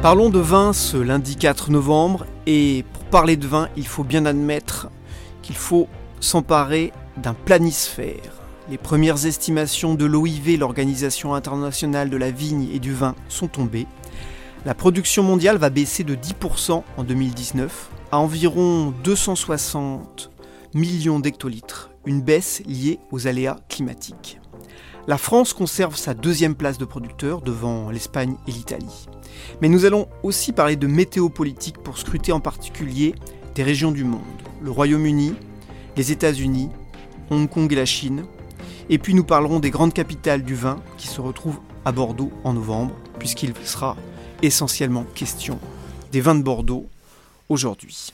Parlons de vin ce lundi 4 novembre et pour parler de vin, il faut bien admettre qu'il faut s'emparer d'un planisphère. Les premières estimations de l'OIV, l'Organisation internationale de la vigne et du vin, sont tombées. La production mondiale va baisser de 10% en 2019 à environ 260 millions d'hectolitres, une baisse liée aux aléas climatiques. La France conserve sa deuxième place de producteur devant l'Espagne et l'Italie. Mais nous allons aussi parler de météopolitique pour scruter en particulier des régions du monde, le Royaume-Uni, les États-Unis, Hong Kong et la Chine. Et puis nous parlerons des grandes capitales du vin qui se retrouvent à Bordeaux en novembre, puisqu'il sera essentiellement question des vins de Bordeaux aujourd'hui.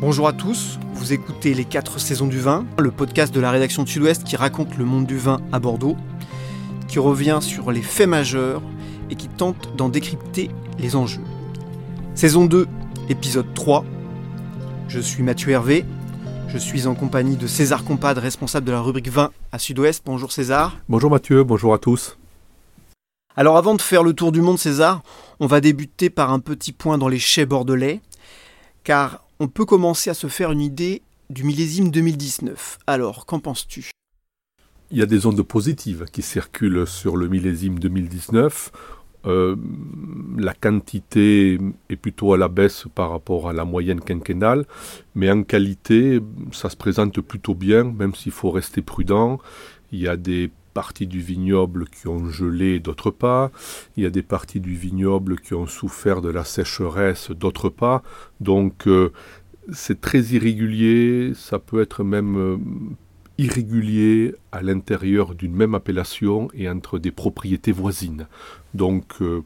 Bonjour à tous, vous écoutez Les 4 saisons du vin, le podcast de la rédaction de Sud-Ouest qui raconte le monde du vin à Bordeaux, qui revient sur les faits majeurs et qui tente d'en décrypter les enjeux. Saison 2, épisode 3. Je suis Mathieu Hervé, je suis en compagnie de César Compad, responsable de la rubrique 20 à Sud-Ouest. Bonjour César. Bonjour Mathieu, bonjour à tous. Alors avant de faire le tour du monde César, on va débuter par un petit point dans les chais bordelais, car on peut commencer à se faire une idée du millésime 2019. Alors, qu'en penses-tu? Il y a des ondes positives qui circulent sur le millésime 2019. Euh, la quantité est plutôt à la baisse par rapport à la moyenne quinquennale, mais en qualité, ça se présente plutôt bien, même s'il faut rester prudent. Il y a des parties du vignoble qui ont gelé, d'autres pas. Il y a des parties du vignoble qui ont souffert de la sécheresse, d'autres pas. Donc euh, c'est très irrégulier, ça peut être même euh, irrégulier à l'intérieur d'une même appellation et entre des propriétés voisines. Donc euh,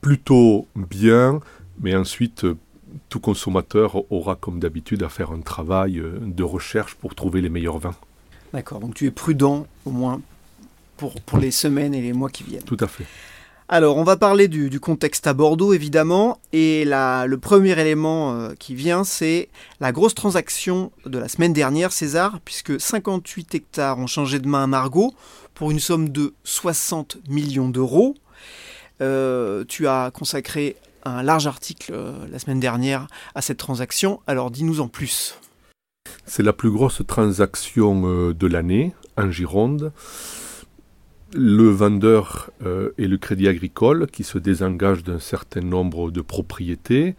plutôt bien, mais ensuite tout consommateur aura comme d'habitude à faire un travail de recherche pour trouver les meilleurs vins. D'accord, donc tu es prudent au moins pour, pour les semaines et les mois qui viennent. Tout à fait. Alors, on va parler du, contexte à Bordeaux, évidemment. Et le premier élément euh, qui vient, c'est la grosse transaction de la semaine dernière, César, puisque 58 hectares ont changé de main à Margot pour une somme de 60 millions d'euros. Euh, tu as consacré un large article euh, la semaine dernière à cette transaction. Alors, dis-nous en plus. C'est la plus grosse transaction de l'année en Gironde le vendeur euh, et le crédit agricole qui se désengagent d'un certain nombre de propriétés.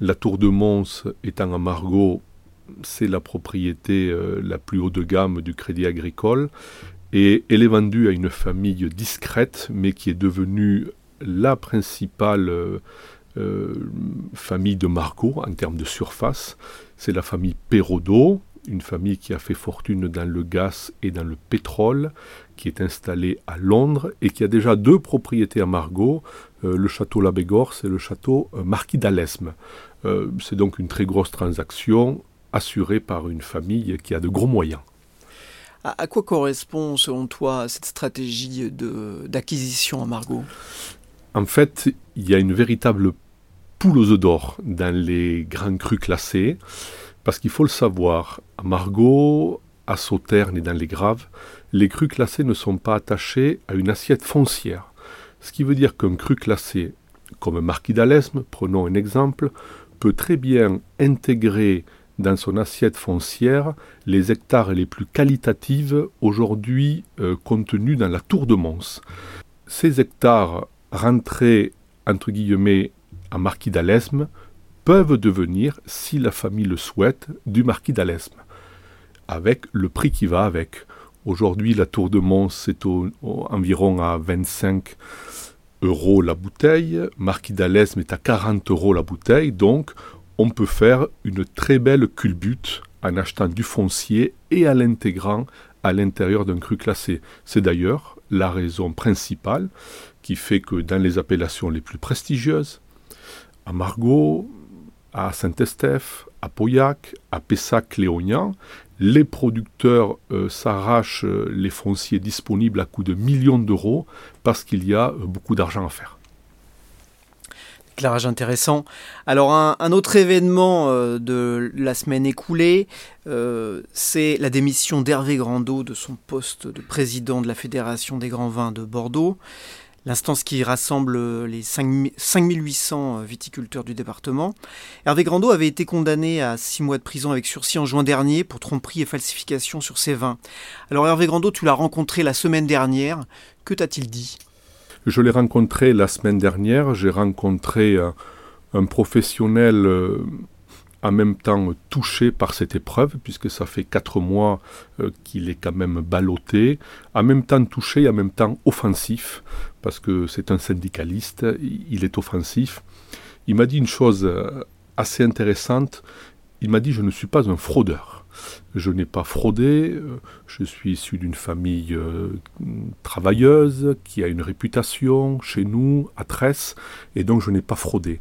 La tour de Mons étant à Margot, c'est la propriété euh, la plus haut de gamme du crédit agricole. Et elle est vendue à une famille discrète, mais qui est devenue la principale euh, famille de Margot en termes de surface. C'est la famille Perraudot, une famille qui a fait fortune dans le gaz et dans le pétrole, qui est installée à Londres et qui a déjà deux propriétés à Margot, euh, le château Labégorce et le château euh, Marquis d'Alesme. Euh, c'est donc une très grosse transaction assurée par une famille qui a de gros moyens. À, quoi correspond, selon toi, cette stratégie d'acquisition à Margot En fait, il y a une véritable poule aux œufs d'or dans les grands crus classés. Parce qu'il faut le savoir, à Margot, à Sauterne et dans les Graves, les crus classés ne sont pas attachés à une assiette foncière. Ce qui veut dire qu'un cru classé, comme Marquis d'Alesme, prenons un exemple, peut très bien intégrer dans son assiette foncière les hectares les plus qualitatifs aujourd'hui euh, contenus dans la tour de Mons. Ces hectares rentrés entre guillemets à Marquis d'Alesme peuvent devenir, si la famille le souhaite, du marquis d'Alesme, avec le prix qui va avec. Aujourd'hui, la tour de Mons est environ à 25 euros la bouteille, marquis d'Alesme est à 40 euros la bouteille, donc on peut faire une très belle culbute en achetant du foncier et en l'intégrant à l'intérieur d'un cru classé. C'est d'ailleurs la raison principale qui fait que dans les appellations les plus prestigieuses, à Margot, à Saint-Estèphe, à Pauillac, à Pessac-Léognan, les producteurs euh, s'arrachent euh, les fonciers disponibles à coût de millions d'euros parce qu'il y a euh, beaucoup d'argent à faire. Éclairage intéressant. Alors un, autre événement de la semaine écoulée, c'est la démission d'Hervé Grandot de son poste de président de la Fédération des grands vins de Bordeaux. L'instance qui rassemble les 5800 viticulteurs du département. Hervé Grandot avait été condamné à six mois de prison avec sursis en juin dernier pour tromperie et falsification sur ses vins. Alors Hervé Grandot, tu l'as rencontré la semaine dernière. Que t'a-t-il dit? Je l'ai rencontré la semaine dernière. J'ai rencontré un, un professionnel euh, en même temps touché par cette épreuve, puisque ça fait quatre mois euh, qu'il est quand même ballotté, en même temps touché en même temps offensif, parce que c'est un syndicaliste, il est offensif. Il m'a dit une chose euh, assez intéressante, il m'a dit je ne suis pas un fraudeur. Je n'ai pas fraudé, euh, je suis issu d'une famille travailleuse qui a une réputation chez nous, à Tresse, et donc je n'ai pas fraudé.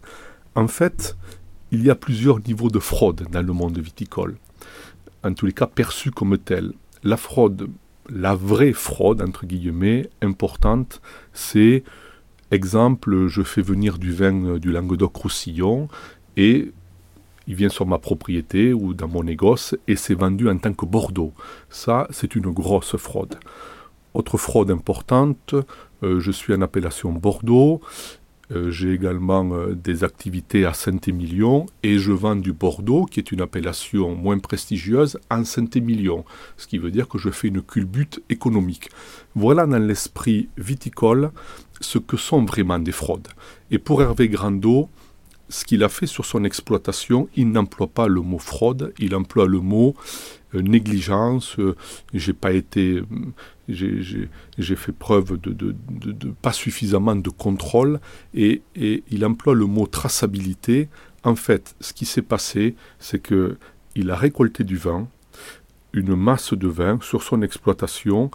En fait, il y a plusieurs niveaux de fraude dans le monde viticole, en tous les cas perçus comme tels. La fraude, la vraie fraude, entre guillemets, importante, c'est, exemple, je fais venir du vin du Languedoc-Roussillon et il vient sur ma propriété ou dans mon négoce et c'est vendu en tant que Bordeaux. Ça, c'est une grosse fraude. Autre fraude importante, euh, je suis en appellation Bordeaux euh, j'ai également euh, des activités à Saint-Émilion et je vends du Bordeaux, qui est une appellation moins prestigieuse, en Saint-Émilion, ce qui veut dire que je fais une culbute économique. Voilà dans l'esprit viticole ce que sont vraiment des fraudes. Et pour Hervé Grandot, ce qu'il a fait sur son exploitation, il n'emploie pas le mot fraude, il emploie le mot euh, négligence. j'ai pas été j'ai fait preuve de, pas suffisamment de contrôle et, il emploie le mot traçabilité. En fait, ce qui s'est passé, c'est que il a récolté du vin, une masse de vin sur son exploitation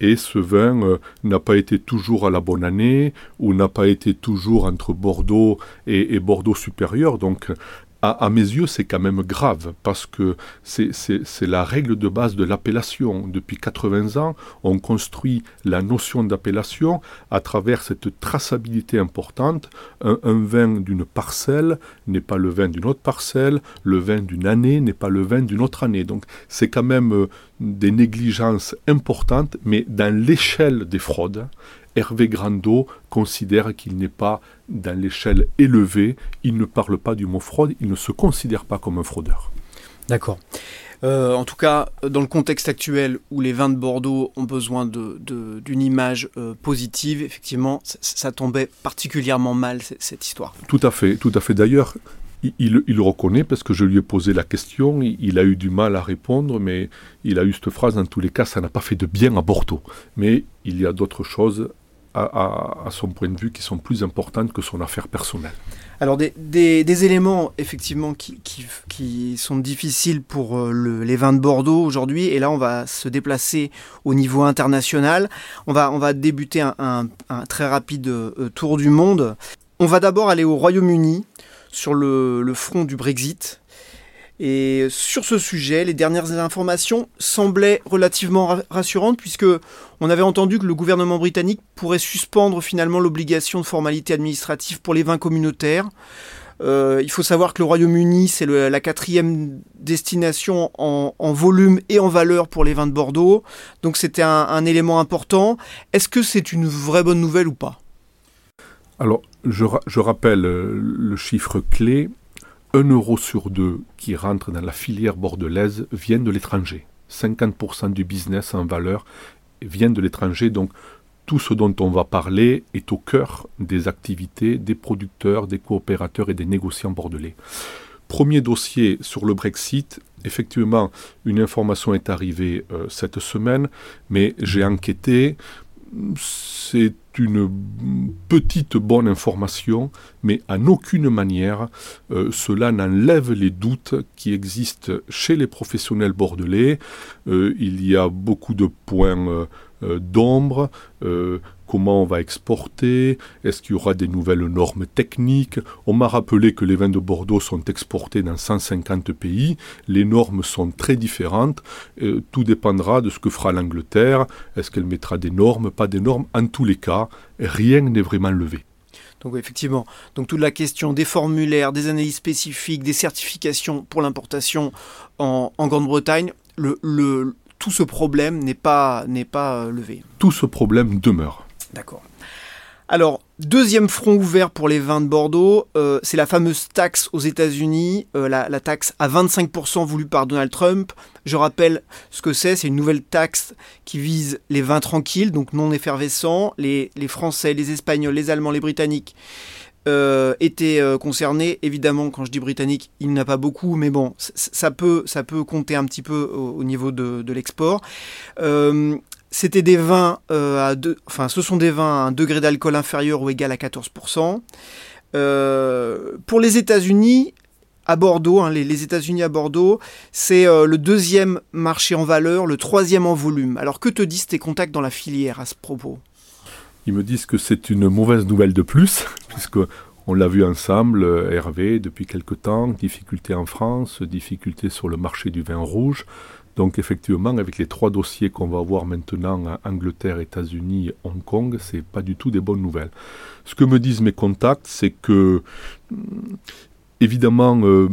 et ce vin euh, n'a pas été toujours à la bonne année ou n'a pas été toujours entre Bordeaux et, et Bordeaux supérieur. Donc à, mes yeux, c'est quand même grave, parce que c'est la règle de base de l'appellation. Depuis 80 ans, on construit la notion d'appellation à travers cette traçabilité importante. Un, vin d'une parcelle n'est pas le vin d'une autre parcelle, le vin d'une année n'est pas le vin d'une autre année. Donc c'est quand même euh, des négligences importantes, mais dans l'échelle des fraudes, Hervé Grandot considère qu'il n'est pas dans l'échelle élevée, il ne parle pas du mot fraude, il ne se considère pas comme un fraudeur. D'accord. Euh, en tout cas, dans le contexte actuel où les vins de Bordeaux ont besoin d'une image euh, positive, effectivement, ça, tombait particulièrement mal cette histoire. Tout à fait, tout à fait. D'ailleurs, il, reconnaît parce que je lui ai posé la question, il, a eu du mal à répondre, mais il a eu cette phrase, en tous les cas, ça n'a pas fait de bien à Bordeaux. Mais il y a d'autres choses à, son point de vue qui sont plus importantes que son affaire personnelle. Alors des, éléments effectivement qui, sont difficiles pour euh, les vins de Bordeaux aujourd'hui, et là on va se déplacer au niveau international. On va, on va débuter un, un, très rapide euh, tour du monde. On va d'abord aller au Royaume-Uni sur le, front du Brexit. Et sur ce sujet, les dernières informations semblaient relativement rassurantes puisque on avait entendu que le gouvernement britannique pourrait suspendre finalement l'obligation de formalité administrative pour les vins communautaires. Euh, il faut savoir que le Royaume-Uni, c'est la quatrième destination en, volume et en valeur pour les vins de Bordeaux. Donc c'était un, élément important. Est-ce que c'est une vraie bonne nouvelle ou pas? Alors, je, rappelle euh, le chiffre clé un euro sur deux qui rentre dans la filière bordelaise vient de l'étranger. 50% du business en valeur vient de l'étranger, donc tout ce dont on va parler est au cœur des activités des producteurs, des coopérateurs et des négociants bordelais. Premier dossier sur le Brexit, effectivement, une information est arrivée euh, cette semaine, mais j'ai enquêté, c'est une petite bonne information, mais en aucune manière euh, cela n'enlève les doutes qui existent chez les professionnels bordelais. Euh, il y a beaucoup de points euh, d'ombre comment on va exporter, est-ce qu'il y aura des nouvelles normes techniques? On m'a rappelé que les vins de Bordeaux sont exportés dans 150 pays, les normes sont très différentes, tout dépendra de ce que fera l'Angleterre, est-ce qu'elle mettra des normes, pas des normes, en tous les cas, rien n'est vraiment levé. Donc effectivement, donc toute la question des formulaires, des analyses spécifiques, des certifications pour l'importation en, Grande-Bretagne, le, tout ce problème n'est pas, n'est pas euh, levé. Tout ce problème demeure. D'accord. Alors, deuxième front ouvert pour les vins de Bordeaux, euh, c'est la fameuse taxe aux États-Unis, euh, la, taxe à 25% voulue par Donald Trump. Je rappelle ce que c'est, c'est une nouvelle taxe qui vise les vins tranquilles, donc non effervescents, les, Français, les Espagnols, les Allemands, les Britanniques. Euh, étaient concernés. Évidemment, quand je dis britannique, il n'y en a pas beaucoup, mais bon, ça peut, ça peut compter un petit peu au, niveau de l'export. C'était des vins euh, à deux, enfin, ce sont des vins à un degré d'alcool inférieur ou égal à 14%. Euh, pour les États-Unis, à Bordeaux, hein, les, États-Unis à Bordeaux, c'est euh, le deuxième marché en valeur, le troisième en volume. Alors que te disent tes contacts dans la filière à ce propos? Ils me disent que c'est une mauvaise nouvelle de plus, puisque on l'a vu ensemble, Hervé, depuis quelque temps, difficultés en France, difficultés sur le marché du vin rouge. Donc effectivement, avec les trois dossiers qu'on va avoir maintenant, Angleterre, États-Unis, Hong Kong, c'est pas du tout des bonnes nouvelles. Ce que me disent mes contacts, c'est que évidemment, euh,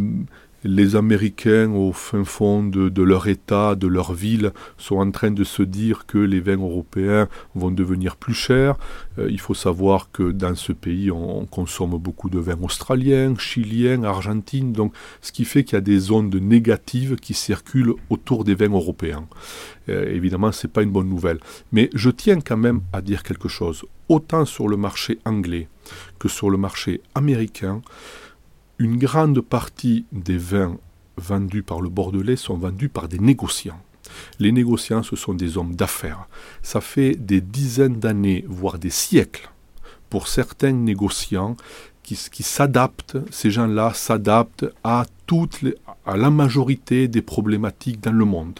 les Américains, au fin fond de, leur État, de leur ville, sont en train de se dire que les vins européens vont devenir plus chers. Euh, il faut savoir que dans ce pays, on, consomme beaucoup de vins australiens, chiliens, argentines, donc ce qui fait qu'il y a des ondes négatives qui circulent autour des vins européens. Euh, évidemment, ce n'est pas une bonne nouvelle. Mais je tiens quand même à dire quelque chose. Autant sur le marché anglais que sur le marché américain, une grande partie des vins vendus par le Bordelais sont vendus par des négociants. Les négociants, ce sont des hommes d'affaires. Ça fait des dizaines d'années, voire des siècles, pour certains négociants qui, s'adaptent, ces gens-là s'adaptent à, à la majorité des problématiques dans le monde.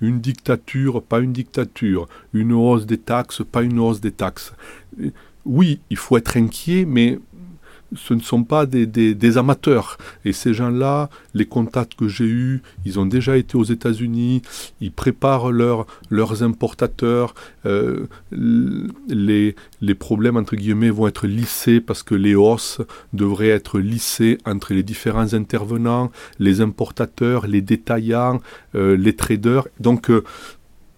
Une dictature, pas une dictature. Une hausse des taxes, pas une hausse des taxes. Oui, il faut être inquiet, mais ce ne sont pas des, amateurs. Et ces gens-là, les contacts que j'ai eus, ils ont déjà été aux États-Unis, ils préparent leurs importateurs, euh, les, les, problèmes, entre guillemets, vont être lissés parce que les hausses devraient être lissées entre les différents intervenants, les importateurs, les détaillants, euh, les traders. Donc, euh,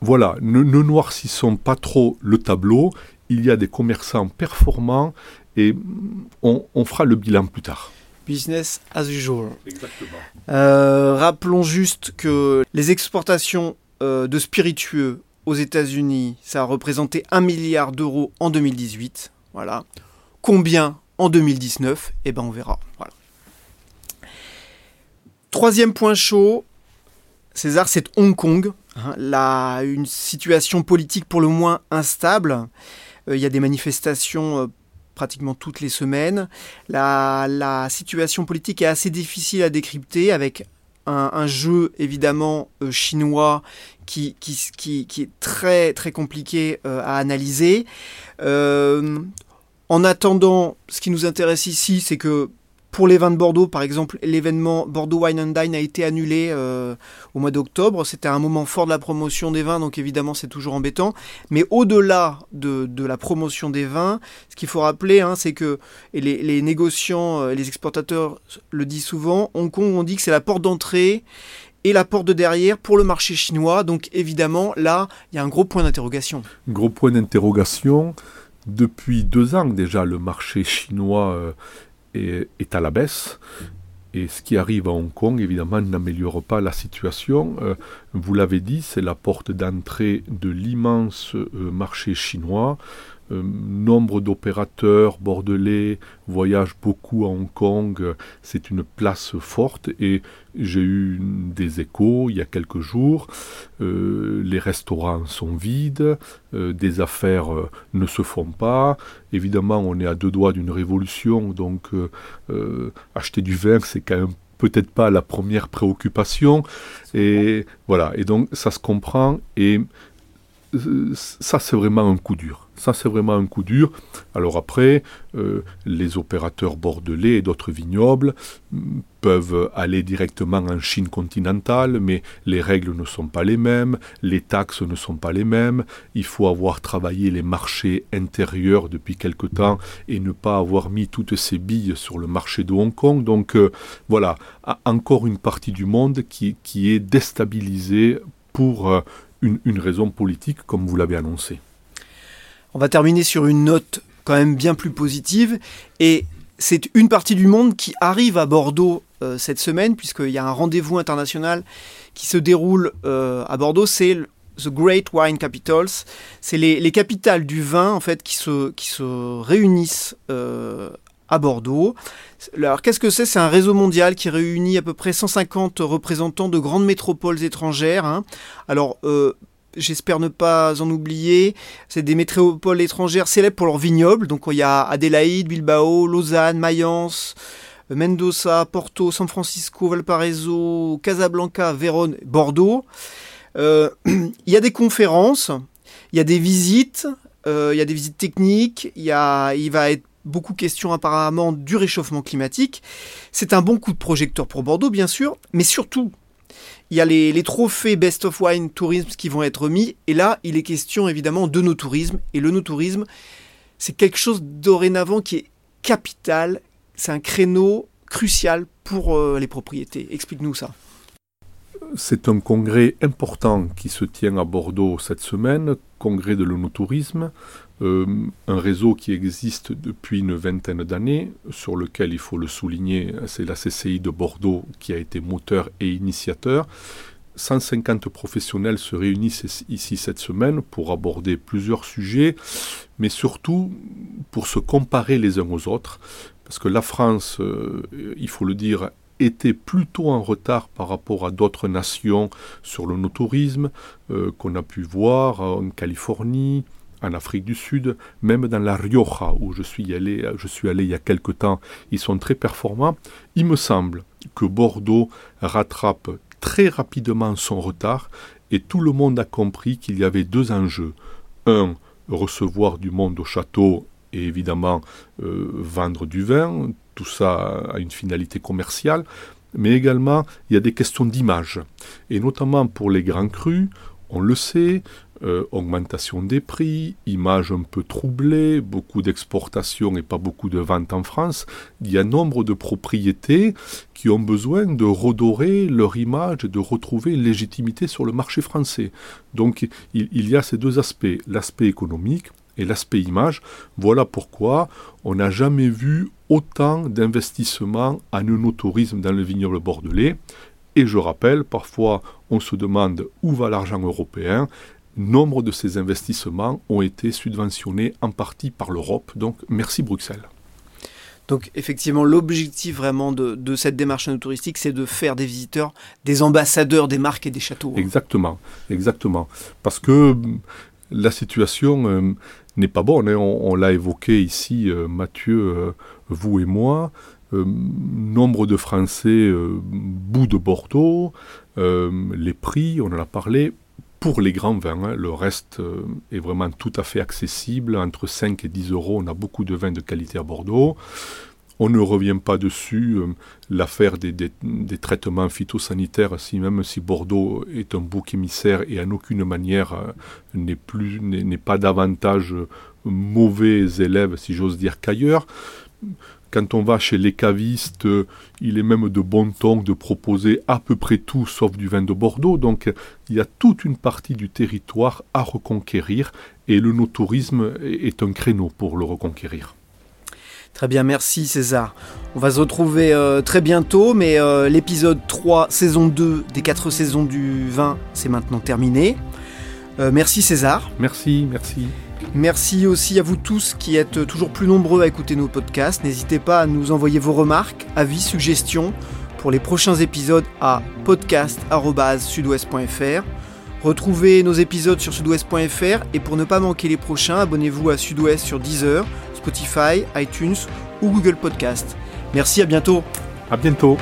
voilà, ne, ne noircissons pas trop le tableau. Il y a des commerçants performants et on, fera le bilan plus tard. Business as usual. Exactement. Euh, rappelons juste que les exportations euh, de spiritueux aux États-Unis, ça a représenté 1 milliard d'euros en 2018. Voilà. Combien en 2019 Eh ben on verra. Voilà. Troisième point chaud, César, c'est Hong Kong. Hein, une situation politique pour le moins instable. Euh, il y a des manifestations pratiquement toutes les semaines. La, situation politique est assez difficile à décrypter avec un, jeu évidemment euh, chinois qui, est très très compliqué euh, à analyser. Euh, en attendant, ce qui nous intéresse ici, c'est que pour les vins de Bordeaux, par exemple, l'événement Bordeaux Wine and Dine a été annulé euh, au mois d'octobre. C'était un moment fort de la promotion des vins, donc évidemment c'est toujours embêtant. Mais au-delà de, la promotion des vins, ce qu'il faut rappeler, hein, c'est que et les, négociants euh, les exportateurs le disent souvent, Hong Kong, on dit que c'est la porte d'entrée et la porte de derrière pour le marché chinois. Donc évidemment, là, il y a un gros point d'interrogation. Gros point d'interrogation. Depuis deux ans déjà, le marché chinois est, à la baisse. Et ce qui arrive à Hong Kong, évidemment, n'améliore pas la situation. Euh, vous l'avez dit, c'est la porte d'entrée de l'immense euh, marché chinois. Euh, nombre d'opérateurs bordelais voyagent beaucoup à Hong Kong. C'est une place forte et j'ai eu des échos il y a quelques jours. Euh, les restaurants sont vides, euh, des affaires ne se font pas. Évidemment, on est à deux doigts d'une révolution, donc acheter du vin, c'est quand même peut-être pas la première préoccupation. Et voilà, et donc ça se comprend. Et ça, c'est vraiment un coup dur. Ça, c'est vraiment un coup dur. Alors après, euh, les opérateurs bordelais et d'autres vignobles mm, peuvent aller directement en Chine continentale, mais les règles ne sont pas les mêmes, les taxes ne sont pas les mêmes. Il faut avoir travaillé les marchés intérieurs depuis quelque temps et ne pas avoir mis toutes ces billes sur le marché de Hong Kong. Donc euh, voilà, encore une partie du monde qui, qui est déstabilisée pour euh, une raison politique, comme vous l'avez annoncé. On va terminer sur une note quand même bien plus positive. Et c'est une partie du monde qui arrive à Bordeaux cette semaine, puisqu'il y a un rendez-vous international qui se déroule à Bordeaux. C'est The Great Wine Capitals. C'est les, capitales du vin en fait qui se, qui se réunissent Bordeaux. Alors qu'est-ce que c'est? C'est un réseau mondial qui réunit à peu près 150 représentants de grandes métropoles étrangères. Hein. Alors euh, j'espère ne pas en oublier, c'est des métropoles étrangères célèbres pour leurs vignobles. Donc il y a Adélaïde, Bilbao, Lausanne, Mayence, Mendoza, Porto, San Francisco, Valparaiso, Casablanca, Vérone, Bordeaux. Euh, il y a des conférences, il y a des visites, euh, il y a des visites techniques, il va être beaucoup question apparemment du réchauffement climatique. C'est un bon coup de projecteur pour Bordeaux, bien sûr, mais surtout, il y a les, trophées Best of Wine Tourism qui vont être mis, et là, il est question évidemment de nos tourismes, et le no-tourisme, c'est quelque chose dorénavant qui est capital, c'est un créneau crucial pour euh, les propriétés. Explique-nous ça. C'est un congrès important qui se tient à Bordeaux cette semaine, congrès de l'onotourisme, euh, un réseau qui existe depuis une vingtaine d'années, sur lequel il faut le souligner, c'est la CCI de Bordeaux qui a été moteur et initiateur. 150 professionnels se réunissent ici cette semaine pour aborder plusieurs sujets, mais surtout pour se comparer les uns aux autres, parce que la France, euh, il faut le dire, était plutôt en retard par rapport à d'autres nations sur le no-tourisme euh, qu'on a pu voir en Californie, en Afrique du Sud, même dans la Rioja où je suis allé, il y a quelque temps, ils sont très performants. Il me semble que Bordeaux rattrape très rapidement son retard et tout le monde a compris qu'il y avait deux enjeux. Un, recevoir du monde au château et évidemment euh, vendre du vin, tout ça a une finalité commerciale, mais également il y a des questions d'image. Et notamment pour les grands crus, on le sait, euh, augmentation des prix, image un peu troublée, beaucoup d'exportations et pas beaucoup de ventes en France, il y a nombre de propriétés qui ont besoin de redorer leur image et de retrouver une légitimité sur le marché français. Donc il, il y a ces deux aspects, l'aspect économique et l'aspect image. Voilà pourquoi on n'a jamais vu autant d'investissements en tourisme dans le vignoble bordelais. Et je rappelle, parfois on se demande où va l'argent européen nombre de ces investissements ont été subventionnés en partie par l'Europe. Donc merci Bruxelles. Donc effectivement, l'objectif vraiment de, cette démarche touristique, c'est de faire des visiteurs des ambassadeurs des marques et des châteaux. Exactement, exactement. Parce que hum, la situation euh, n'est pas bonne. Hein. On, l'a évoqué ici, euh, Mathieu, euh, vous et moi. nombre de Français bout de Bordeaux, les prix, on en a parlé, pour les grands vins. Hein. Le reste euh, est vraiment tout à fait accessible. Entre 5 et 10 euros, on a beaucoup de vins de qualité à Bordeaux. On ne revient pas dessus. Euh, l'affaire des, traitements phytosanitaires, si même si Bordeaux est un bouc émissaire et en aucune manière euh, n'est pas davantage mauvais élève, si j'ose dire, qu'ailleurs quand on va chez les cavistes, euh, il est même de bon ton de proposer à peu près tout sauf du vin de Bordeaux. Donc il y a toute une partie du territoire à reconquérir et le no-tourisme est un créneau pour le reconquérir. Très bien, merci César. On va se retrouver euh, très bientôt, mais euh, l'épisode 3, saison 2 des 4 saisons du vin, c'est maintenant terminé. merci César. Merci, merci. Merci aussi à vous tous qui êtes toujours plus nombreux à écouter nos podcasts. N'hésitez pas à nous envoyer vos remarques, avis, suggestions pour les prochains épisodes à podcast.sudouest.fr. Retrouvez nos épisodes sur sudouest.fr et pour ne pas manquer les prochains, abonnez-vous à Sudouest sur Deezer, Spotify, iTunes ou Google Podcast. Merci, à bientôt. À bientôt.